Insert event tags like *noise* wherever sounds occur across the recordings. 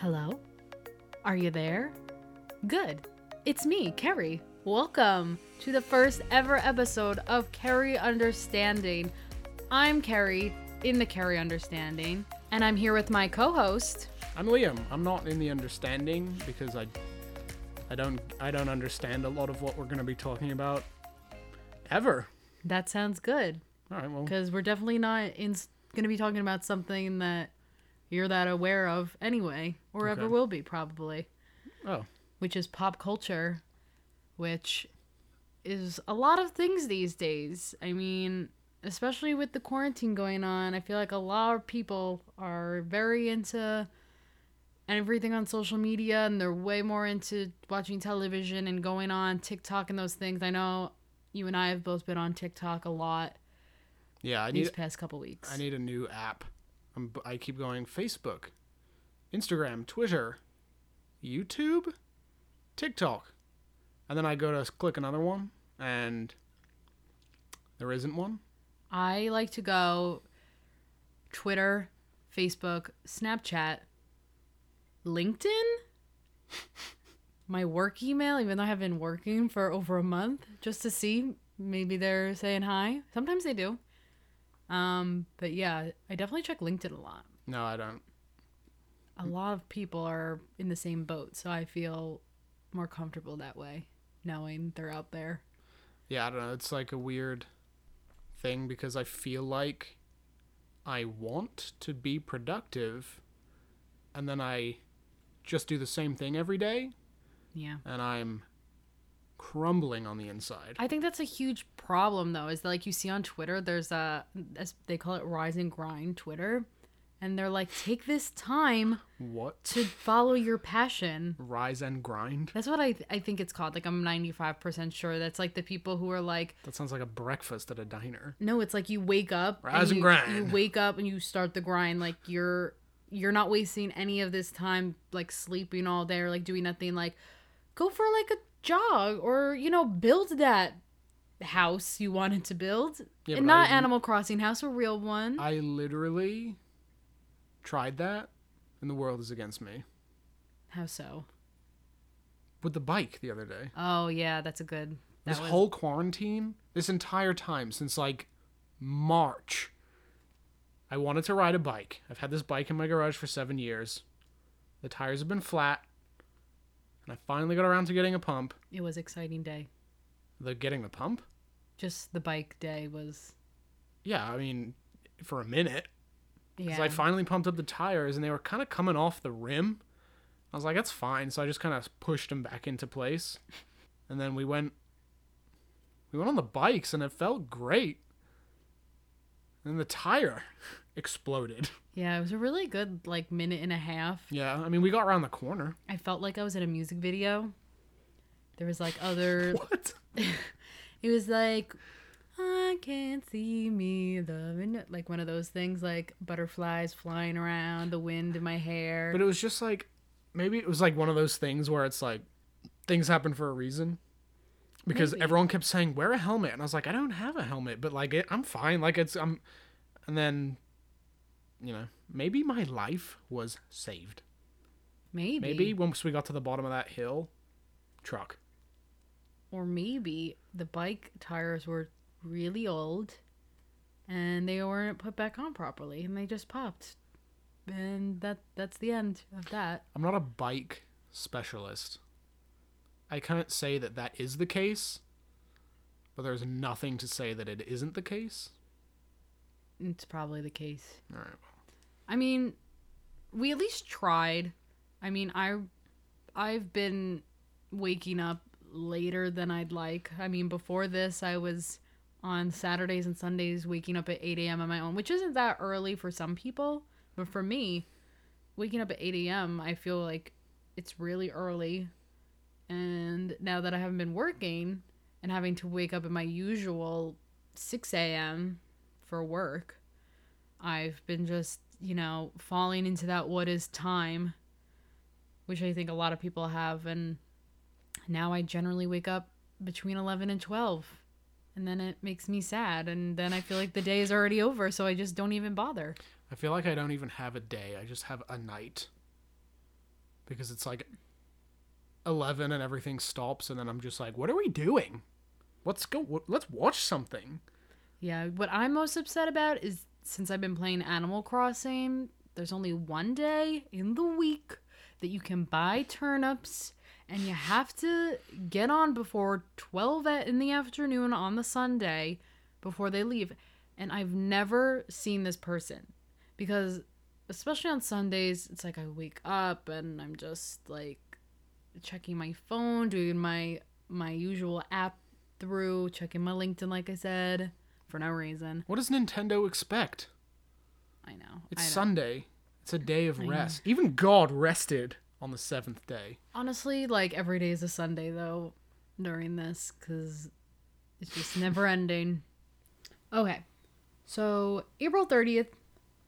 Hello? Are you there? Good. It's me, Carrie. Welcome to the first ever episode of Carrie Understanding. I'm Carrie in the Carrie Understanding, and I'm here with my co host. I'm Liam. I'm not in the understanding because I I don't I don't understand a lot of what we're going to be talking about ever. That sounds good All right, well, because we're definitely not in going to be talking about something that you're that aware of anyway, or ever will be probably. oh, which is pop culture, which is a lot of things these days. I mean, especially with the quarantine going on, I feel like a lot of people are very into everything on social media and they're way more into watching television and going on TikTok and those things. I know you and I have both been on TikTok a lot yeah, I these need past couple weeks. I need a new app. I keep going Facebook, Instagram, Twitter, YouTube, TikTok. And then I go to click another one and there isn't one. I like to go Twitter, Facebook, Snapchat, LinkedIn, *laughs* my work email, even though I have been working for over a month, just to see maybe they're saying hi. Sometimes they do. Um, but yeah, I definitely check LinkedIn a lot. No, I don't. A lot of people are in the same boat, so I feel more comfortable that way, knowing they're out there. Yeah, I don't know. It's like a weird thing because I feel like I want to be productive and then I just do the same thing every day Yeah. and I'm crumbling on the inside. I think that's a huge problem, though, is that like you see on Twitter, there's a as they call it rise and grind Twitter, and they're like, take this time What? to follow your passion. Rise and grind? That's what I I think it's called. Like I'm 95% sure that's like the people who are like, That sounds like a breakfast at a diner. no, it's like you wake up, Rise and you, grind. You wake up and you start the grind. Like you're you're not wasting any of this time like sleeping all day or like doing nothing. Like go for like a jog or you know build that house you wanted to build Yeah, and not I- Animal Crossing house, a real one. I literally tried that and the world is against me. How so? With the bike the other day. Oh yeah, that's a good. That this was, whole quarantine, this entire time since like March, I wanted to ride a bike. I've had this bike in my garage for seven years. The tires have been flat, and I finally got around to getting a pump. it was exciting day. The getting the pump? Just the bike day was Yeah, I mean, for a minute, because yeah. I finally pumped up the tires, and they were kind of coming off the rim. I was like, that's fine. So I just kind of pushed them back into place, and then we went. We went on the bikes, and it felt great. And the tire exploded. *laughs* yeah, it was a really good like minute and a half. Yeah, I mean, we got around the corner. I felt like I was in a music video. There was like other *laughs* What? *laughs* it was like I can't see me the like one of those things like butterflies flying around, the wind in my hair. But it was just like, maybe it was like one of those things where it's like, things happen for a reason. Because Maybe. everyone kept saying, wear a helmet. And I was like, I don't have a helmet, but like, it, I'm fine. Like, it's, I'm, and then, you know, maybe my life was saved. maybe. Maybe once we got to the bottom of that hill, truck. or maybe the bike tires were really old and they weren't put back on properly and they just popped. And that that's the end of that. I'm not a bike specialist. I can't say that that is the case, but there's nothing to say that it isn't the case. It's probably the case. All right. I mean, we at least tried. I mean, I I've been waking up later than I'd like. I mean, before this, I was on Saturdays and Sundays waking up at 8 a.m. on my own, which isn't that early for some people, but for me, waking up at 8 a.m., I feel like it's really early. And now that I haven't been working and having to wake up at my usual 6 a.m. for work, I've been just, you know, falling into that what is time, which I think a lot of people have. And now I generally wake up between 11 and 12. And then it makes me sad. And then I feel like the day is already over. So I just don't even bother. I feel like I don't even have a day. I just have a night. because it's like 11 and everything stops and then I'm just like, what are we doing? Let's go let's watch something. Yeah, what I'm most upset about is since I've been playing Animal Crossing, there's only one day in the week that you can buy turnips and you have to get on before 12 in the afternoon on the Sunday before they leave. And I've never seen this person because especially on Sundays, it's like I wake up and I'm just like checking my phone, doing my my usual app through, checking my LinkedIn like I said, for no reason. What does Nintendo expect? I know. It's I. Sunday. It's a day of rest. Even God rested on the seventh day. Honestly, like every day is a Sunday though during this cuz it's just never ending. Okay. So, April 30th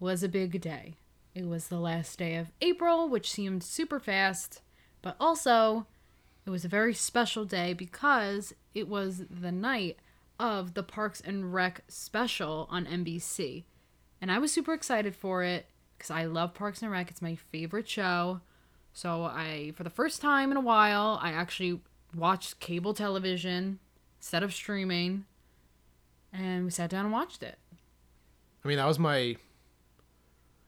was a big day. It was the last day of April, which seemed super fast, but also it was a very special day because it was the night of the Parks and Rec special on NBC. And I was super excited for it because I love Parks and Rec. It's my favorite show. So I, for the first time in a while, I actually watched cable television instead of streaming, and we sat down and watched it. I mean, that was my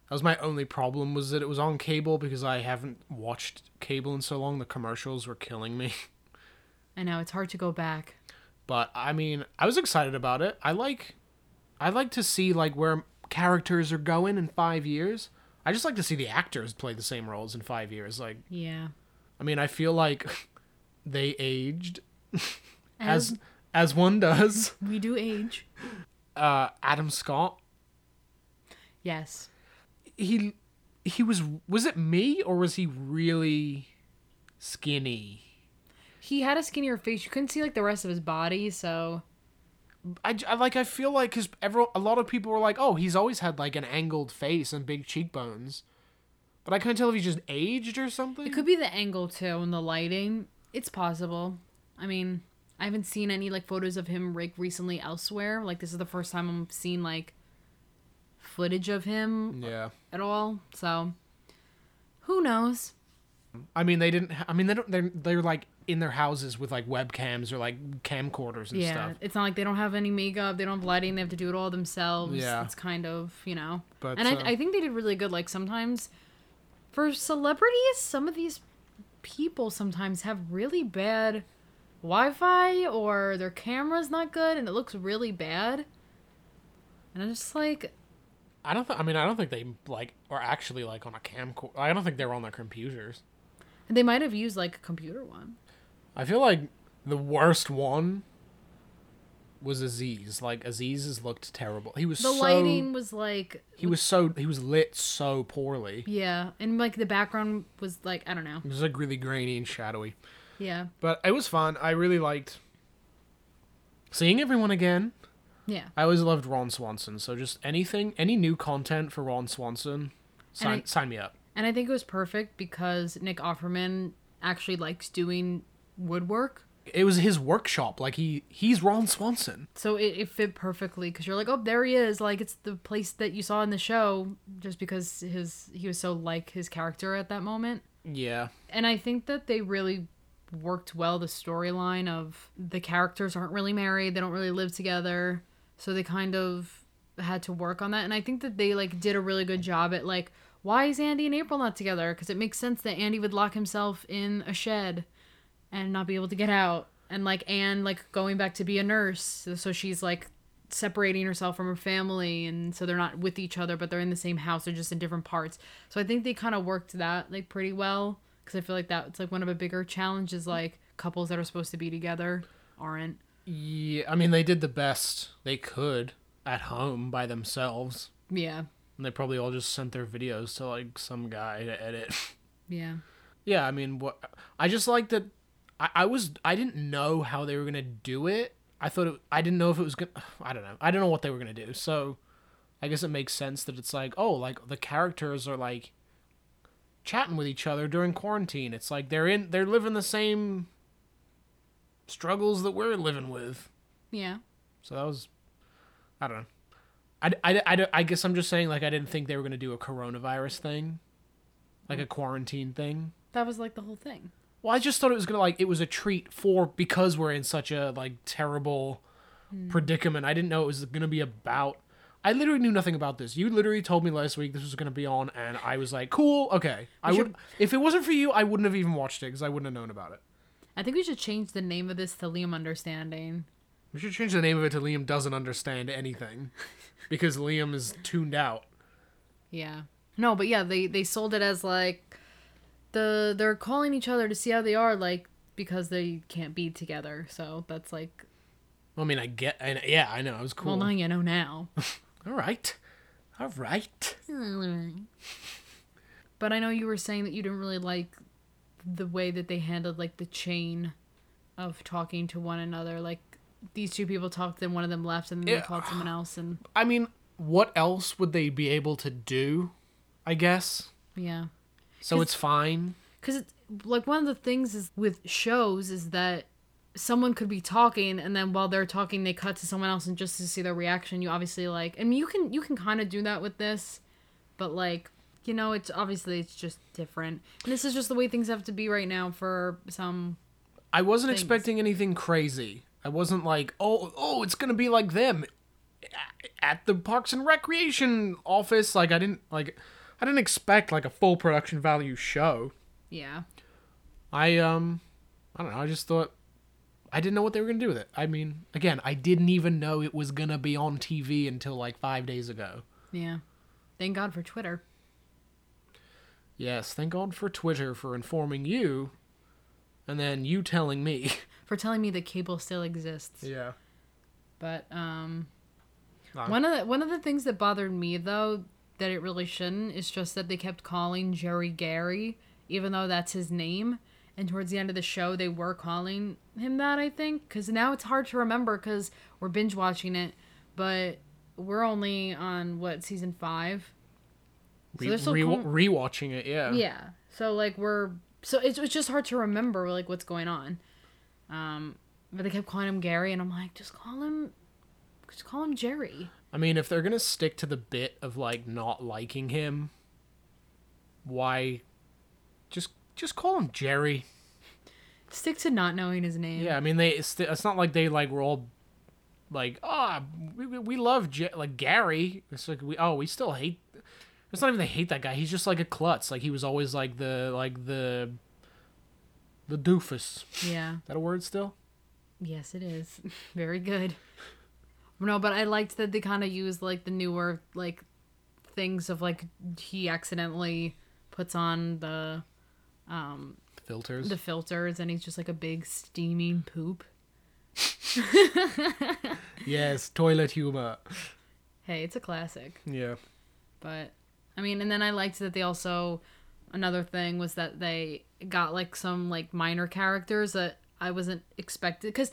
that was my only problem was that it was on cable because I haven't watched cable in so long. The commercials were killing me. *laughs* I know it's hard to go back. But I mean, I was excited about it. I like I like to see like where characters are going in 5 years. I just like to see the actors play the same roles in 5 years. Like Yeah. I mean, I feel like *laughs* they aged *laughs* as As as one does. *laughs* we do age. Uh Adam Scott, Yes. he he was was it me or was he really skinny? He had a skinnier face. You couldn't see like the rest of his body, so I, I like I feel like cuz everyone a lot of people were like, "Oh, he's always had like an angled face and big cheekbones." But I couldn't tell if he just aged or something. it could be the angle too and the lighting. It's possible. I mean, I haven't seen any like photos of him like recently elsewhere. Like this is the first time I'm seeing like footage of him yeah. at all. So who knows? I mean, they didn't I mean, they don't they're they're like in their houses with like webcams or like camcorders and yeah, stuff. it's not like they don't have any makeup, they don't have lighting, they have to do it all themselves. Yeah. it's kind of you know. But and I, uh, I think they did really good. Like sometimes, for celebrities, some of these people sometimes have really bad Wi-Fi or their camera's not good, and it looks really bad. And I'm just like, I don't th- I mean, I don't think they like are actually like on a camcorder. I don't think they're on their computers. And they might have used like a computer one. I feel like the worst one was Aziz. Like Aziz's looked terrible. He was The so lighting was like, he was so he was lit so poorly. yeah, and like the background was like, I don't know, It was like really grainy and shadowy. yeah, But it was fun. I really liked seeing everyone again. yeah. I always loved Ron Swanson. So just anything, any new content for Ron Swanson, sign I- sign me up. And I think it was perfect because Nick Offerman actually likes doing woodwork. It was his workshop. Like he he's Ron Swanson. So it, it fit perfectly because you're like, oh, there he is. Like it's the place that you saw in the show, just because his he was so like his character at that moment. Yeah. And I think that they really worked well the storyline of the characters aren't really married, they don't really live together, so they kind of had to work on that. And I think that they like did a really good job at like why is Andy and April not together? Because it makes sense that Andy would lock himself in a shed and not be able to get out. And like Ann like going back to be a nurse, so she's like separating herself from her family and so they're not with each other but they're in the same house they're just in different parts so i think they kind of worked that like pretty well because i feel like that's like one of the bigger challenges like couples that are supposed to be together aren't Yeah, I mean they did the best they could at home by themselves. yeah And they probably all just sent their videos to like some guy to edit. yeah yeah, I mean what I just like that I, I was I didn't know how they were gonna do it. I thought it, I didn't know if it was gonna *sighs* I don't know. I don't know what they were gonna do. So I guess it makes sense that it's like, oh, like the characters are like chatting with each other during quarantine. It's like they're in they're living the same struggles that we're living with. yeah So that was, I don't know. I, I, I, I guess I'm just saying, like, I didn't think they were going to do a coronavirus thing, like a quarantine thing. That was like the whole thing. Well, I just thought it was gonna like it was a treat for because we're in such a like terrible hmm. predicament. I didn't know it was gonna be about. I literally knew nothing about this. You literally told me last week this was gonna be on, and I was like, "Cool, okay." I We would should- if it wasn't for you, I wouldn't have even watched it because I wouldn't have known about it. I think we should change the name of this to Liam Understanding. We should change the name of it to Liam doesn't understand anything, *laughs* because Liam is tuned out. Yeah. No, but yeah, they they sold it as like the they're calling each other to see how they are, like because they can't be together. So that's like, I mean, I get, and yeah, I know it was cool. well, now you know now. *laughs* All right, all right. *laughs* but I know you were saying that you didn't really like the way that they handled like the chain of talking to one another. Like these two people talked, then one of them left, and then Yeah. they called someone else, and I mean, what else would they be able to do? I guess. yeah. So it's fine. because it's like one of the things is with shows is that someone could be talking and then while they're talking they cut to someone else and just to see their reaction you obviously like and you can you can kind of do that with this but like you know it's obviously it's just different and this is just the way things have to be right now for some I wasn't things. expecting anything crazy. I wasn't like, oh, oh, it's gonna be like them at the Parks and Recreation office. Like I didn't like, I didn't expect like a full production value show. yeah I um, I don't know. I just thought I didn't know what they were gonna do with it. I mean, again, I didn't even know it was gonna be on TV until like five days ago. yeah thank god for twitter Yes, thank God for Twitter for informing you, and then you telling me. *laughs* for telling me that cable still exists Yeah. But um, one of the one of the things that bothered me though that it really shouldn't It's just that they kept calling Jerry Gary, even though that's his name. And towards the end of the show, they were calling him that. I think because now it's hard to remember because we're binge watching it, but we're only on what season five. So Re- they're still re- rewatching it, yeah. yeah. So like we're so it's it's just hard to remember like what's going on. Um, but they kept calling him Gary, and I'm like, just call him, just call him Jerry. I mean, if they're gonna stick to the bit of like not liking him, why just just call him Jerry? Stick to not knowing his name. Yeah, I mean they it's, it's not like they like were all like ah we, we- we love J- like Gary. It's like we oh we still hate. It's not even they hate that guy. He's just like a klutz. Like he was always like the like the the doofus. Is Yeah. that a word still? Yes, it is. *laughs* Very good. No, but I liked that they kind of used like the newer like things of like he accidentally puts on the um Filters. the filters and he's just like a big steaming poop. *laughs* yes, toilet humor. Hey, it's a classic. Yeah. But I mean, and then I liked that they also another thing was that they got like some like minor characters that I wasn't expected because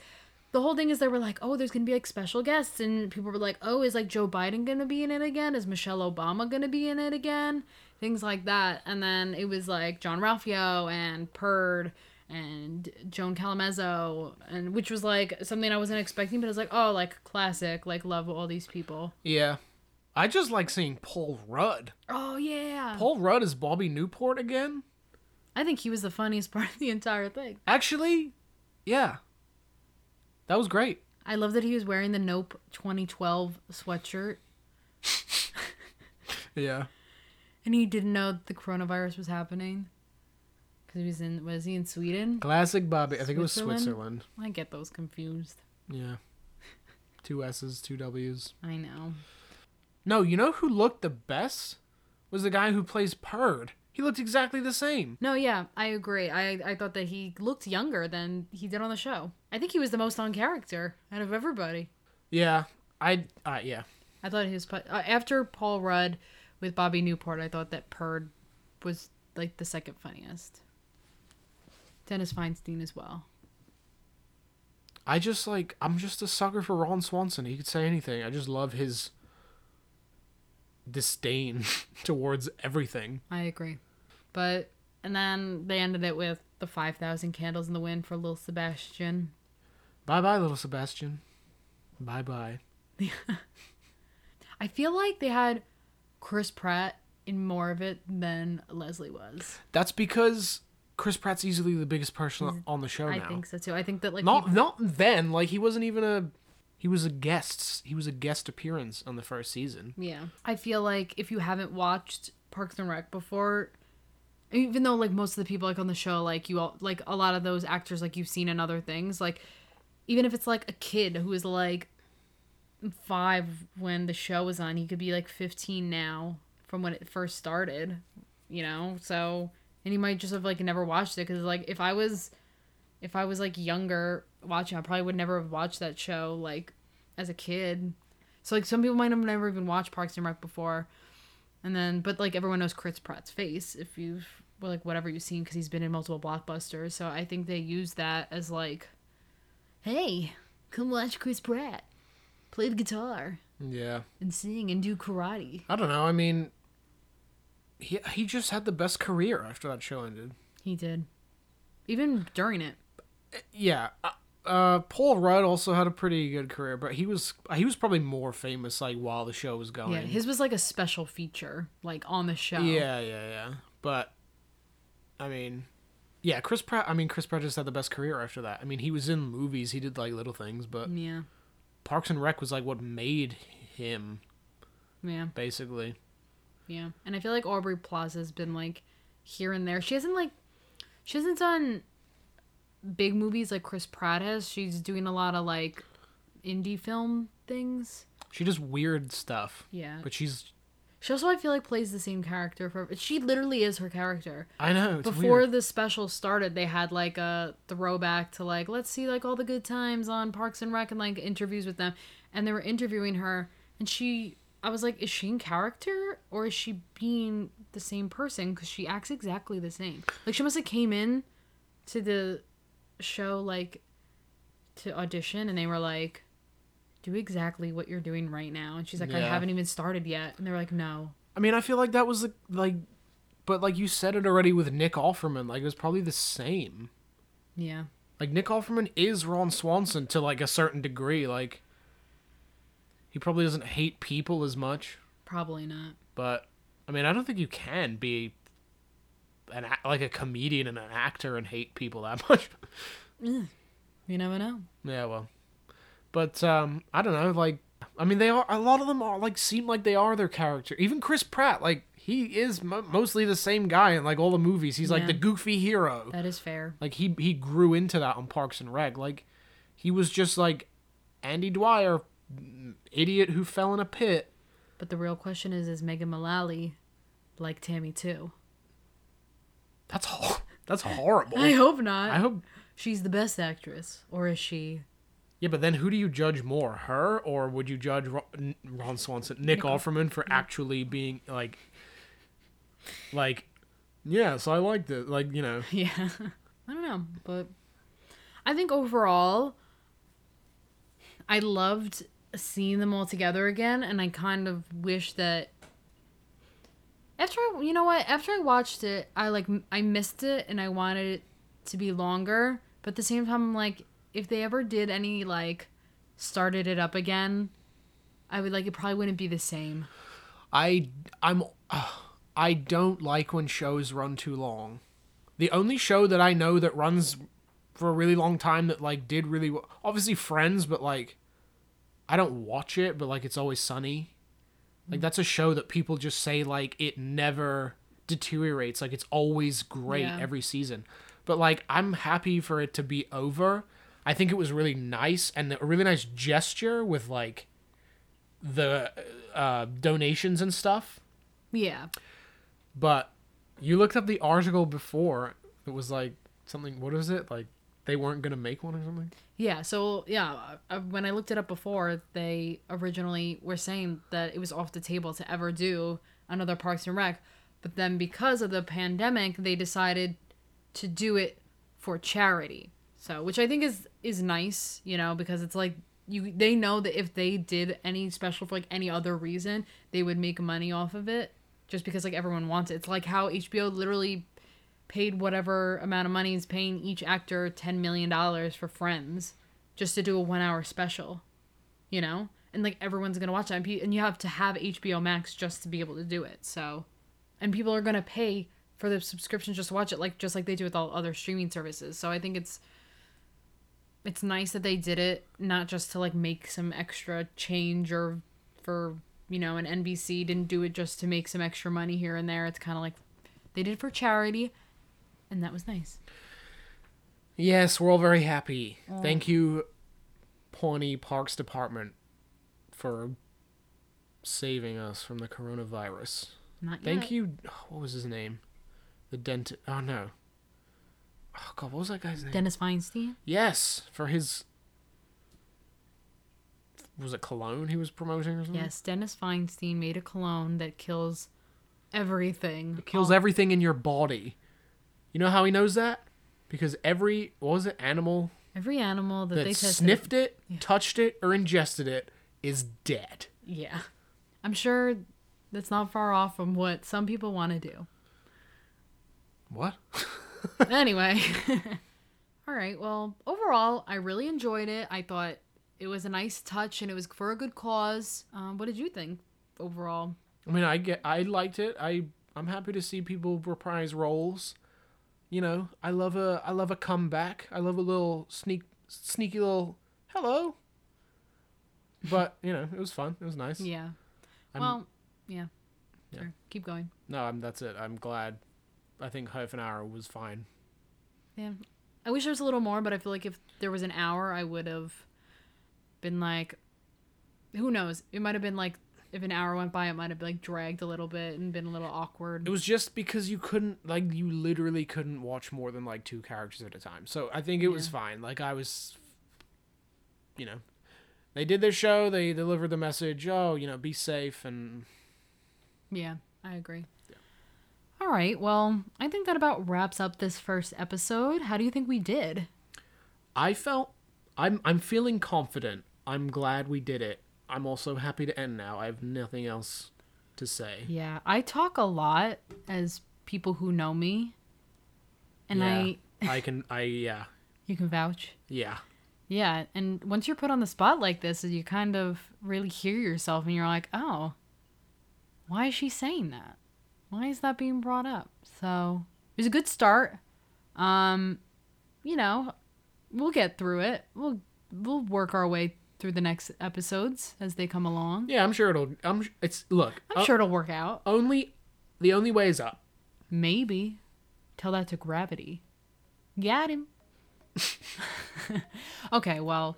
the whole thing is they were like, oh, there's gonna be like special guests, and people were like, oh, is like Joe Biden gonna be in it again? Is Michelle Obama gonna be in it again? Things like that, and then it was like Jean-Ralphio and Perd and Joan Callamezzo, and which was like something I wasn't expecting, but it was like, oh, like classic, like love all these people. Yeah. I just like seeing Paul Rudd. Oh yeah, Paul Rudd is Bobby Newport again? I think he was the funniest *laughs* part of the entire thing. Actually, yeah. That was great. I love that he was wearing the Nope 2012 sweatshirt *laughs* Yeah. and he didn't know the coronavirus was happening because he was in was he in Sweden? Classic Bobby. I think it was Switzerland? I get those confused. Yeah. Two S's, two W's. I know. No, you know who looked the best? Was the guy who plays Perd. He looked exactly the same. No, yeah, I agree. I I thought that he looked younger than he did on the show. I think he was the most on character out of everybody. Yeah. I uh, yeah. I thought he was uh, after Paul Rudd with Bobby Newport. I thought that Perd was like the second funniest. Dennis Feinstein as well. I just like I'm just a sucker for Ron Swanson. He could say anything. I just love his disdain *laughs* towards everything. I agree. But and then they ended it with the five thousand candles in the wind for little Sebastian. Bye bye, little Sebastian. Bye bye. *laughs* I feel like they had Chris Pratt in more of it than Leslie was. That's because Chris Pratt's easily the biggest person on the show now. I now. think so too. I think that like Not peop- not then. Like he wasn't even a. He was a guest. He was a guest appearance on the first season. Yeah. I feel like if you haven't watched Parks and Rec before, even though like most of the people like on the show, like you all like a lot of those actors like you've seen in other things, like even if it's like a kid who is like five when the show was on, he could be like fifteen now from when it first started, you know? So and he might just have like never watched it because like if I was if I was like younger watching, I probably would never have watched that show like as a kid. So like some people might have never even watched Parks and Rec before, and then but like everyone knows Chris Pratt's face if you've well, like whatever you've seen because he's been in multiple blockbusters. So I think they use that as like, hey, come watch Chris Pratt play the guitar Yeah. and sing and do karate. I don't know. I mean, he he just had the best career after that show ended. He did, even during it. Yeah. uh, Uh, Paul Rudd also had a pretty good career, but he was he was probably more famous like while the show was going. Yeah, his was like a special feature, like on the show. Yeah, yeah, yeah. But I mean, yeah, Chris Pratt. I mean, Chris Pratt just had the best career after that. I mean, he was in movies. He did like little things, but yeah, Parks and Rec was like what made him yeah. basically. Yeah, and I feel like Aubrey Plaza's been like here and there. She hasn't like she hasn't done big movies like Chris Pratt has. She's doing a lot of like indie film things. She does weird stuff, Yeah. but she's. She also I feel like plays the same character for she literally is her character. I know. Before weird. the special started, they had like a throwback to like let's see like all the good times on Parks and Rec and like interviews with them, and they were interviewing her, and she I was like, is she in character or is she being the same person? Because she acts exactly the same. Like she must have came in to the show like to audition, and they were like, do exactly what you're doing right now, and she's like, I Yeah. haven't even started yet, and they're like, no, I mean, I feel like that was like, like, but like you said it already with Nick Offerman. Like it was probably the same. yeah, Like Nick Offerman is Ron Swanson to like a certain degree. Like he probably doesn't hate people as much, probably not. but I mean, I don't think you can be an a- like a comedian and an actor and hate people that *laughs* much. You never know. yeah, well, but um, I don't know. Like, I mean, they are a lot of them are like seem like they are their character. Even Chris Pratt, like he is mo- mostly the same guy in like all the movies. He's like Yeah. the goofy hero. That is fair. Like he he grew into that on Parks and Rec. Like he was just like Andy Dwyer, idiot who fell in a pit. But the real question is: Is Megan Mullally like Tammy too? That's hor- *laughs* that's horrible. I hope not. I hope. she's the best actress, or is she? Yeah, but then who do you judge more, her or would you judge Ron, Ron Swanson, Nick Offerman for actually being like, like, yes, I liked it. Like you know, *laughs* Yeah, *laughs* I don't know, but I think overall, I loved seeing them all together again, and I kind of wish that after I, you know what, after I watched it, I like I missed it, and I wanted it to be longer, but at the same time, I'm like, if they ever did any like started it up again, I would like it probably wouldn't be the same. I I'm *sighs* I don't like when shows run too long. The only show that I know that runs for a really long time that like did really well, obviously Friends, but like I don't watch it, but like it's always sunny. Like that's a show that people just say like it never deteriorates, like it's always great Yeah. every season. But like I'm happy for it to be over. I think it was really nice and a really nice gesture with like the uh, donations and stuff. Yeah, But you looked up the article before. It was like something. What is it? Like they weren't gonna make one or something. Yeah, so yeah, uh, when I looked it up before, they originally were saying that it was off the table to ever do another Parks and Rec, but then because of the pandemic, they decided to do it for charity. So, which I think is is nice, you know, because it's like you they know that if they did any special for like any other reason, they would make money off of it just because like everyone wants it. It's like how HBO literally paid whatever amount of money is paying each actor $10 million for Friends just to do a one hour special, you know? And like everyone's to watch that. And you have to have HBO Max just to be able to do it. So, and people are to pay for the subscription just to watch it like just like they do with all other streaming services. So I think it's it's nice that they did it not just to like make some extra change or for you know an NBC didn't do it just to make some extra money here and there. It's kind of like they did for charity, and that was nice. Yes, we're all very happy. Oh. Thank you, Pawnee Parks Department, for saving us from the coronavirus. Not yet. Thank you. What was his name? The dentist. Oh no. Oh god, what was that guy's name? Dennis Feinstein. yes, for his. Was it cologne he was promoting or something? Yes, Dennis Feinstein made a cologne that kills everything. It kills All- everything in your body. You know how he knows that? Because every what was it animal every animal that, that they tested. sniffed it, touched it, or ingested it is dead. Yeah, I'm sure that's not far off from what some people want to do. What? *laughs* anyway. *laughs* All right. Well, overall, I really enjoyed it. I thought it was a nice touch and it was for a good cause. Um, what did you think overall? I mean, I get, I liked it. I, I'm happy to see people reprise roles. You know, I love a, I love a comeback. I love a little sneak, sneaky little hello. But you know, it was fun. It was nice. Yeah. I'm- well, yeah. Yeah. Sure. Keep going. No, I'm, that's it. I'm glad. I think half an hour was fine. Yeah. I wish there was a little more, but I feel like if there was an hour, I would have been like, who knows? It might have been like, if an hour went by, it might have like dragged a little bit and been a little awkward. It was just because you couldn't, like, you literally couldn't watch more than like two characters at a time. So I think it was fine. Like I was, you know, they did their show. They delivered the message. Oh, you know, be safe and Yeah, I agree. Yeah. All right. Well, I think that about wraps up this first episode. How do you think we did? I felt I'm I'm feeling confident. I'm glad we did it. I'm also happy to end now. I have nothing else to say. Yeah, I talk a lot as people who know me. And yeah, I I can I yeah. *laughs* you can vouch. Yeah. Yeah, and once you're put on the spot like this, you kind of really hear yourself and you're like, "Oh, why is she saying that? Why is that being brought up?" So, it was a good start. Um, you know, we'll get through it. We'll we'll work our way through the next episodes as they come along. Yeah, I'm sure it'll I'm it's look, I'm o- sure it'll work out. only the only way is up. Maybe. Tell that to gravity. Got him. *laughs* okay, well,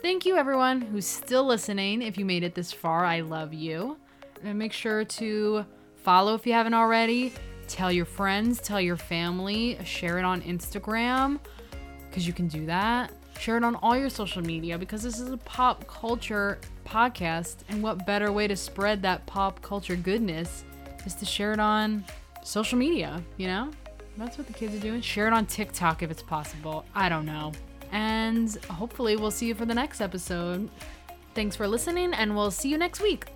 thank you everyone who's still listening. If you made it this far, I love you. And make sure to follow if you haven't already. Tell your friends, tell your family, share it on Instagram because you can do that. Share it on all your social media because this is a pop culture podcast. And what better way to spread that pop culture goodness is to share it on social media, you know? That's what the kids are doing. Share it on TikTok if it's possible. I don't know. And hopefully, we'll see you for the next episode. Thanks for listening, and we'll see you next week.